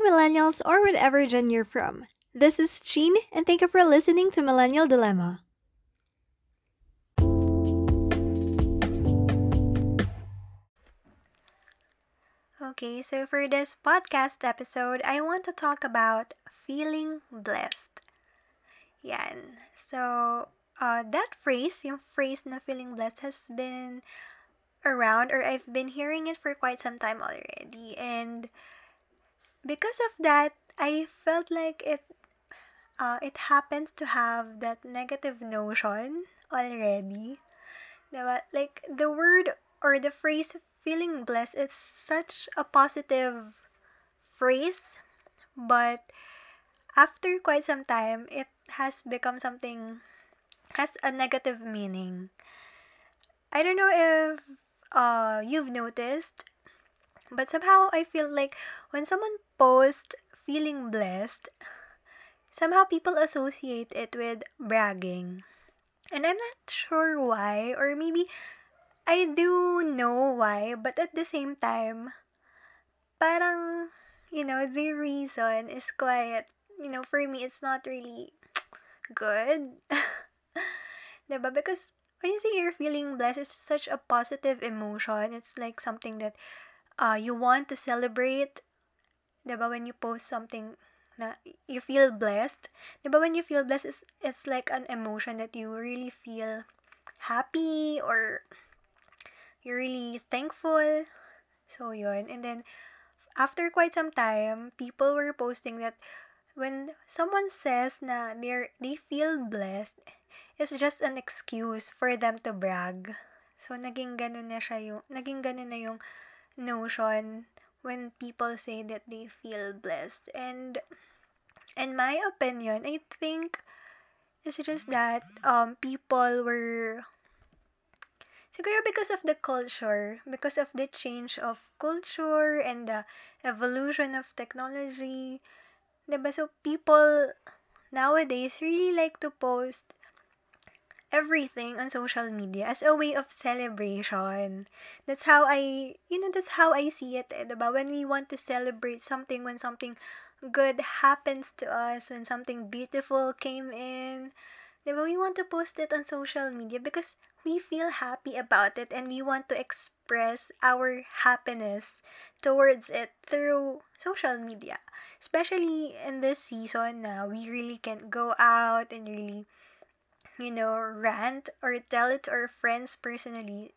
Millennials, or whatever gen you're from. This is Jean, and thank you for listening to Millennial Dilemma. Okay, so for this podcast episode, I want to talk about feeling blessed. Yan. So, uh, that phrase, yung phrase na feeling blessed has been around or I've been hearing it for quite some time already. And because of that, I felt like it uh, it happens to have that negative notion already. Like the word or the phrase feeling blessed is such a positive phrase, but after quite some time, it has become something has a negative meaning. I don't know if uh, you've noticed, but somehow I feel like when someone posts feeling blessed, somehow people associate it with bragging. And I'm not sure why, or maybe I do know why, but at the same time, parang, you know, the reason is quite, you know, for me, it's not really good. diba? Because when you say you're feeling blessed, it's such a positive emotion. It's like something that uh, you want to celebrate. Diba? When you post something na you feel blessed. Diba? When you feel blessed, it's, it's like an emotion that you really feel happy or you're really thankful. So, yun. And then, after quite some time, people were posting that when someone says na they're, they feel blessed, it's just an excuse for them to brag. So, naging ganun na siya yung, naging ganun na yung notion when people say that they feel blessed. And, in my opinion, I think it's just that um, people were siguro because of the culture, because of the change of culture and the evolution of technology. Diba? So, people nowadays really like to post everything on social media as a way of celebration. That's how I, you know, that's how I see it. Eh, diba? When we want to celebrate something, when something good happens to us, when something beautiful came in, diba? we want to post it on social media because we feel happy about it and we want to express our happiness towards it through social media. Especially in this season now, we really can't go out and really you know, rant or tell it to our friends personally,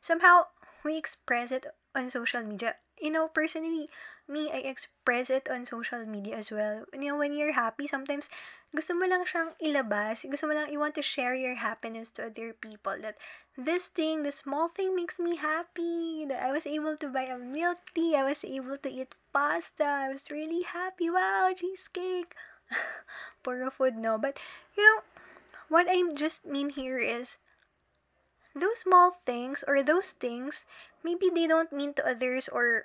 somehow we express it on social media. You know, personally, me, I express it on social media as well. You know, when you're happy, sometimes gusto mo lang siyang ilabas. Gusto mo lang, you want to share your happiness to other people. That this thing, this small thing makes me happy. That I was able to buy a milk tea. I was able to eat pasta. I was really happy. Wow, cheesecake. Puro food, no? But, you know, what I just mean here is those small things or those things maybe they don't mean to others or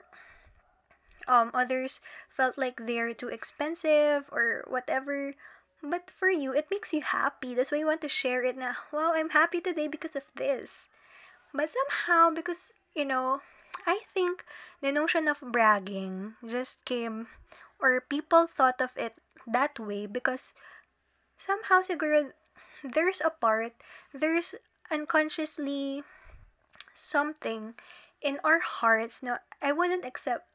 um others felt like they're too expensive or whatever. But for you it makes you happy. That's why you want to share it now. Wow i'm happy today because of this. But somehow because you know i think the notion of bragging just came or people thought of it that way because somehow siguro there's a part, there's unconsciously something in our hearts. No, I wouldn't accept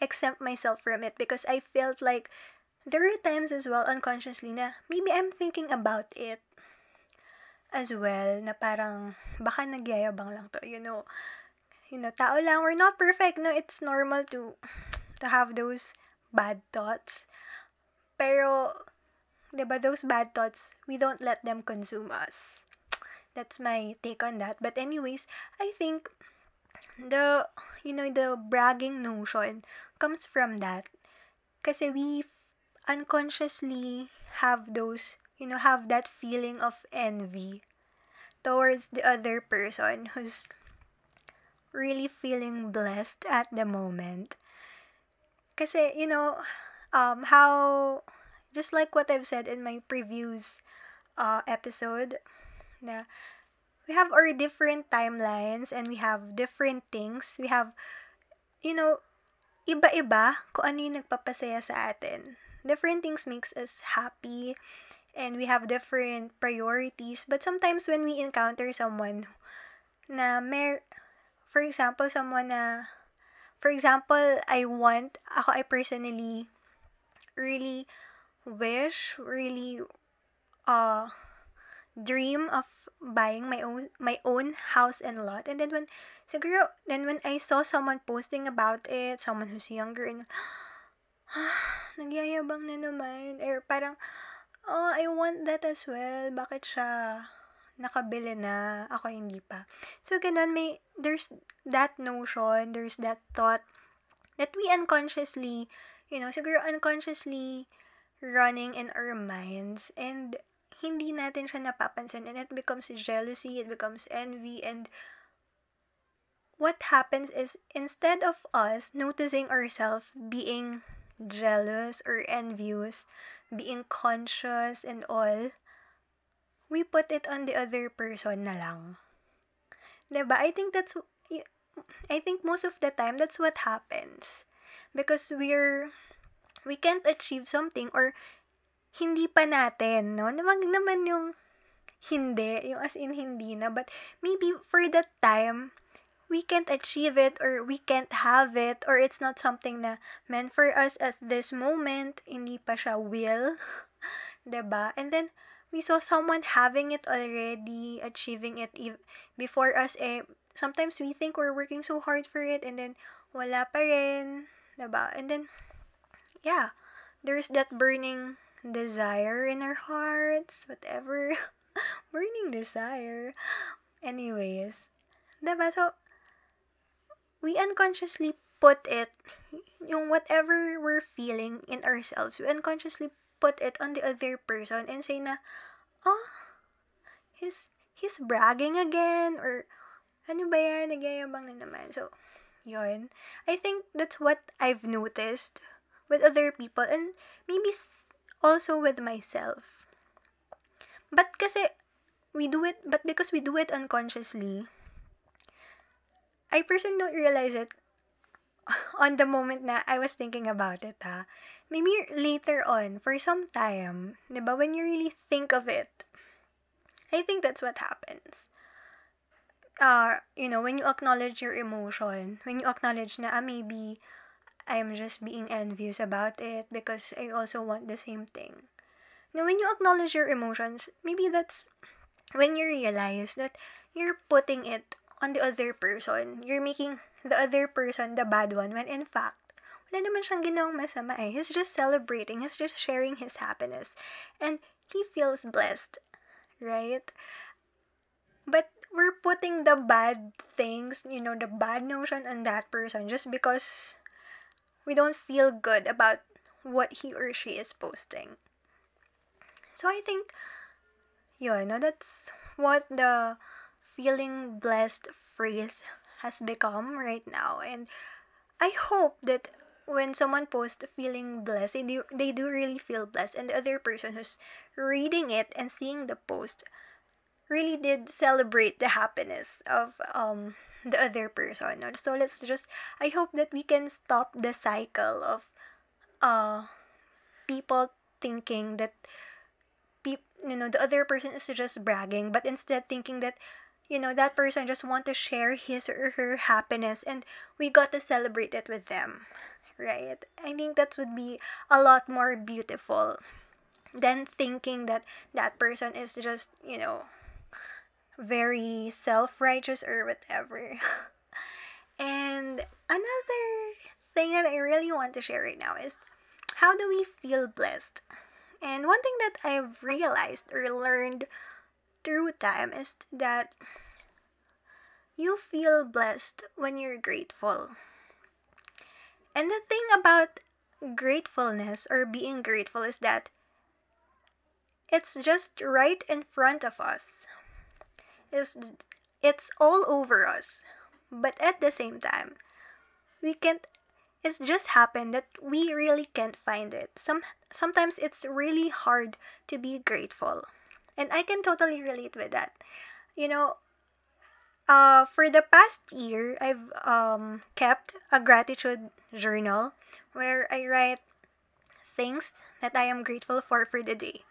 accept myself from it because I felt like there are times as well unconsciously na maybe I'm thinking about it as well na parang baka nagyayabang lang to you know you know tao lang we're not perfect no it's normal to to have those bad thoughts pero 'di ba, those bad thoughts, we don't let them consume us. That's my take on that. But anyways, I think the you know the bragging notion comes from that kasi we unconsciously have those you know have that feeling of envy towards the other person who's really feeling blessed at the moment kasi you know um how just like what I've said in my previous uh, episode, na we have our different timelines and we have different things. We have, you know, iba-iba kung ano yung nagpapasaya sa atin. Different things makes us happy and we have different priorities. But sometimes when we encounter someone na mer for example, someone na for example, I want ako I personally really wish, really uh dream of buying my own my own house and lot. And then when siguro then when I saw someone posting about it, someone who's younger and nagyayabang na naman. Or parang, oh, I want that as well. Bakit siya nakabili na, ako hindi pa. So, ganun, may, there's that notion, there's that thought that we unconsciously, you know, siguro unconsciously running in our minds and hindi natin siya napapansin and it becomes jealousy, it becomes envy and what happens is instead of us noticing ourselves being jealous or envious, being conscious and all, we put it on the other person na lang. Diba? I think that's, I think most of the time, that's what happens. Because we're, we can't achieve something or hindi pa natin, no? Namag naman yung hindi, yung as in hindi na. But maybe for that time, we can't achieve it or we can't have it or it's not something na meant for us at this moment, hindi pa siya will, ba? And then we saw someone having it already, achieving it before us eh sometimes we think we're working so hard for it and then wala pa rin, ba? And then yeah, there's that burning desire in our hearts, whatever. burning desire. Anyways, diba? So, we unconsciously put it, yung whatever we're feeling in ourselves, we unconsciously put it on the other person and say na, oh, he's, he's bragging again, or, ano ba yan, nagyayabang na naman. So, yun. I think that's what I've noticed with other people and maybe also with myself. But kasi, we do it, but because we do it unconsciously, I personally don't realize it on the moment na I was thinking about it, ha. Maybe later on, for some time, di ba, when you really think of it, I think that's what happens. Uh, you know, when you acknowledge your emotion, when you acknowledge na, ah, maybe I'm just being envious about it because I also want the same thing. Now, when you acknowledge your emotions, maybe that's when you realize that you're putting it on the other person. You're making the other person the bad one when in fact, wala naman siyang ginawang masama eh. He's just celebrating. He's just sharing his happiness. And he feels blessed. Right? But we're putting the bad things, you know, the bad notion on that person just because we don't feel good about what he or she is posting. So I think, yun, no, that's what the feeling blessed phrase has become right now. And I hope that when someone posts feeling blessed, they do, they do really feel blessed, and the other person who's reading it and seeing the post really did celebrate the happiness of um the other person. So let's just I hope that we can stop the cycle of uh people thinking that pe- you know the other person is just bragging, but instead thinking that you know, that person just want to share his or her happiness and we got to celebrate it with them. Right? I think that would be a lot more beautiful than thinking that that person is just, you know, very self-righteous or whatever. and another thing that I really want to share right now is how do we feel blessed? And one thing that I've realized or learned through time is that you feel blessed when you're grateful. And the thing about gratefulness or being grateful is that it's just right in front of us. It's, it's all over us. But at the same time, we can't it's just happened that we really can't find it. Some sometimes it's really hard to be grateful. And I can totally relate with that. You know, uh, for the past year, I've um, kept a gratitude journal where I write things that I am grateful for for the day.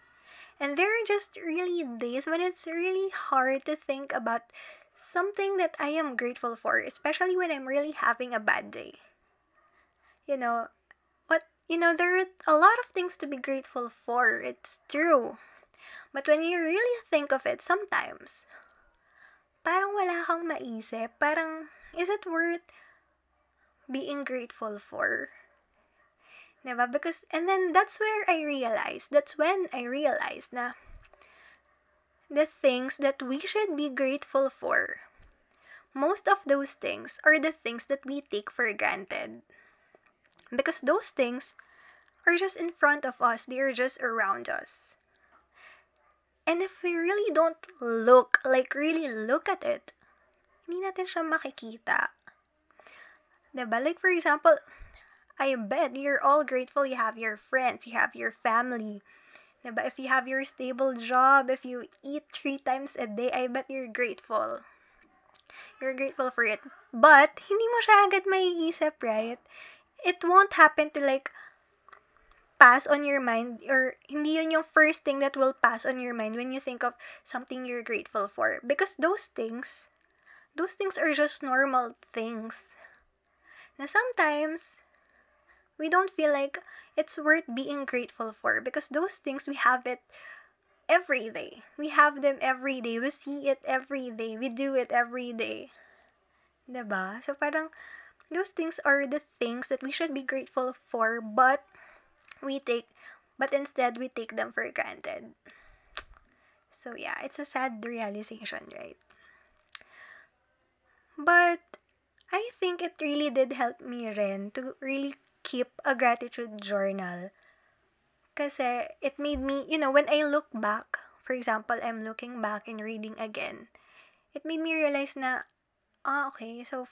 And there are just really days when it's really hard to think about something that I am grateful for, especially when I'm really having a bad day. You know, what you know, there are a lot of things to be grateful for. It's true. But when you really think of it sometimes, parang wala kang maisip. Parang, is it worth being grateful for? Diba? Because, and then that's where I realized, that's when I realized na the things that we should be grateful for, most of those things are the things that we take for granted. Because those things are just in front of us, they are just around us. And if we really don't look, like really look at it, hindi natin siya makikita. Diba? Like for example, I bet you're all grateful you have your friends, you have your family. Diba? If you have your stable job, if you eat three times a day, I bet you're grateful. You're grateful for it. But, hindi mo siya agad maiisip, right? It won't happen to like, pass on your mind or hindi yun yung first thing that will pass on your mind when you think of something you're grateful for because those things those things are just normal things na sometimes we don't feel like it's worth being grateful for because those things we have it every day. We have them every day. We see it every day. We do it every day. Diba? So parang those things are the things that we should be grateful for but we take but instead we take them for granted. So yeah it's a sad realization right? But i think it really did help me rin to really keep a gratitude journal kasi it made me you know when i look back for example i'm looking back and reading again it made me realize na ah okay so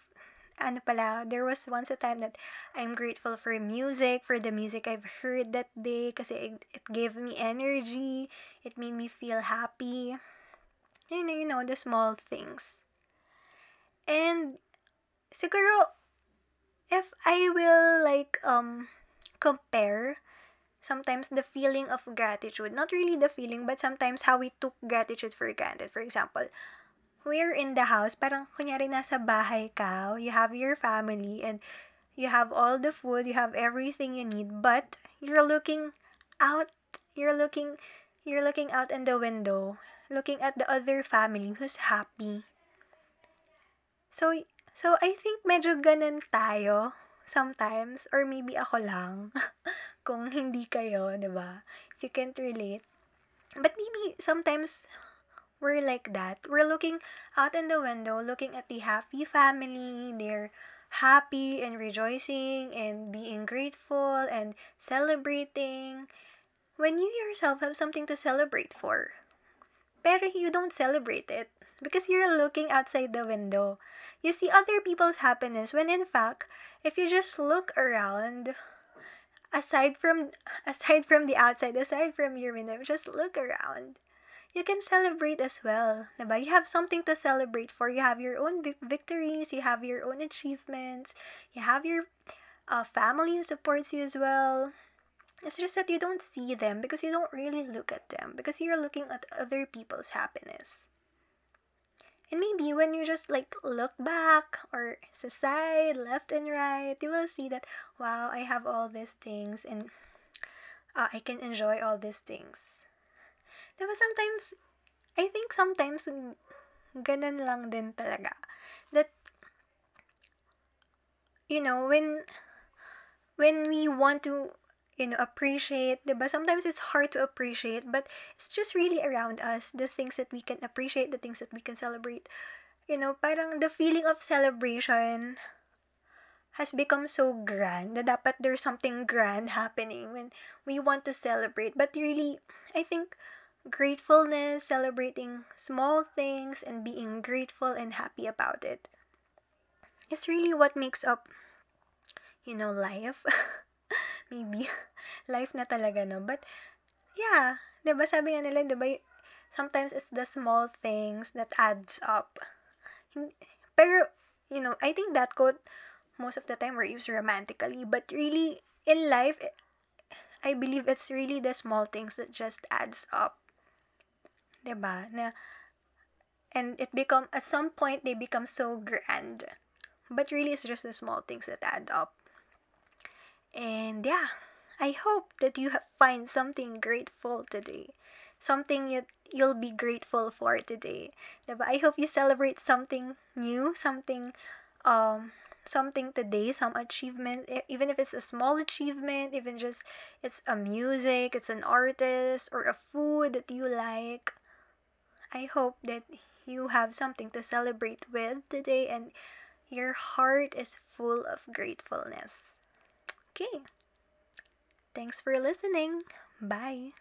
ano pala, there was once a time that I'm grateful for music, for the music I've heard that day kasi it, it gave me energy, it made me feel happy. You know, you know, the small things. And siguro if I will like um compare sometimes the feeling of gratitude, not really the feeling, but sometimes how we took gratitude for granted. For example, we're in the house, parang kunyari nasa bahay ka, you have your family, and you have all the food, you have everything you need, but you're looking out, you're looking, you're looking out in the window, looking at the other family who's happy. So, so I think medyo ganun tayo sometimes, or maybe ako lang, kung hindi kayo, ba? If you can't relate. But maybe sometimes we're like that. We're looking out in the window, looking at the happy family. They're happy and rejoicing and being grateful and celebrating. When you yourself have something to celebrate for. Pero you don't celebrate it because you're looking outside the window. You see other people's happiness when in fact, if you just look around, aside from aside from the outside, aside from your window, just look around you can celebrate as well. Diba? You have something to celebrate for. You have your own victories, you have your own achievements, you have your uh, family who supports you as well. It's just that you don't see them because you don't really look at them because you're looking at other people's happiness. And maybe when you just like look back or side, left and right, you will see that wow, I have all these things and uh, I can enjoy all these things. Diba sometimes, I think sometimes, ganun lang din talaga. That, you know, when, when we want to, you know, appreciate, diba? Sometimes it's hard to appreciate, but it's just really around us, the things that we can appreciate, the things that we can celebrate. You know, parang the feeling of celebration has become so grand na dapat there's something grand happening when we want to celebrate. But really, I think gratefulness, celebrating small things, and being grateful and happy about it. It's really what makes up, you know, life. Maybe. Life na talaga, no? But, yeah. Diba sabi nga nila, diba, sometimes it's the small things that adds up. Pero, you know, I think that quote most of the time were used romantically, but really in life, I believe it's really the small things that just adds up. 'Di ba? Na and it become at some point they become so grand. But really it's just the small things that add up. And yeah, I hope that you find something grateful today. Something that you'll be grateful for today. Diba? I hope you celebrate something new, something um something today, some achievement, even if it's a small achievement, even just it's a music, it's an artist or a food that you like. I hope that you have something to celebrate with today and your heart is full of gratefulness. Okay. Thanks for listening. Bye.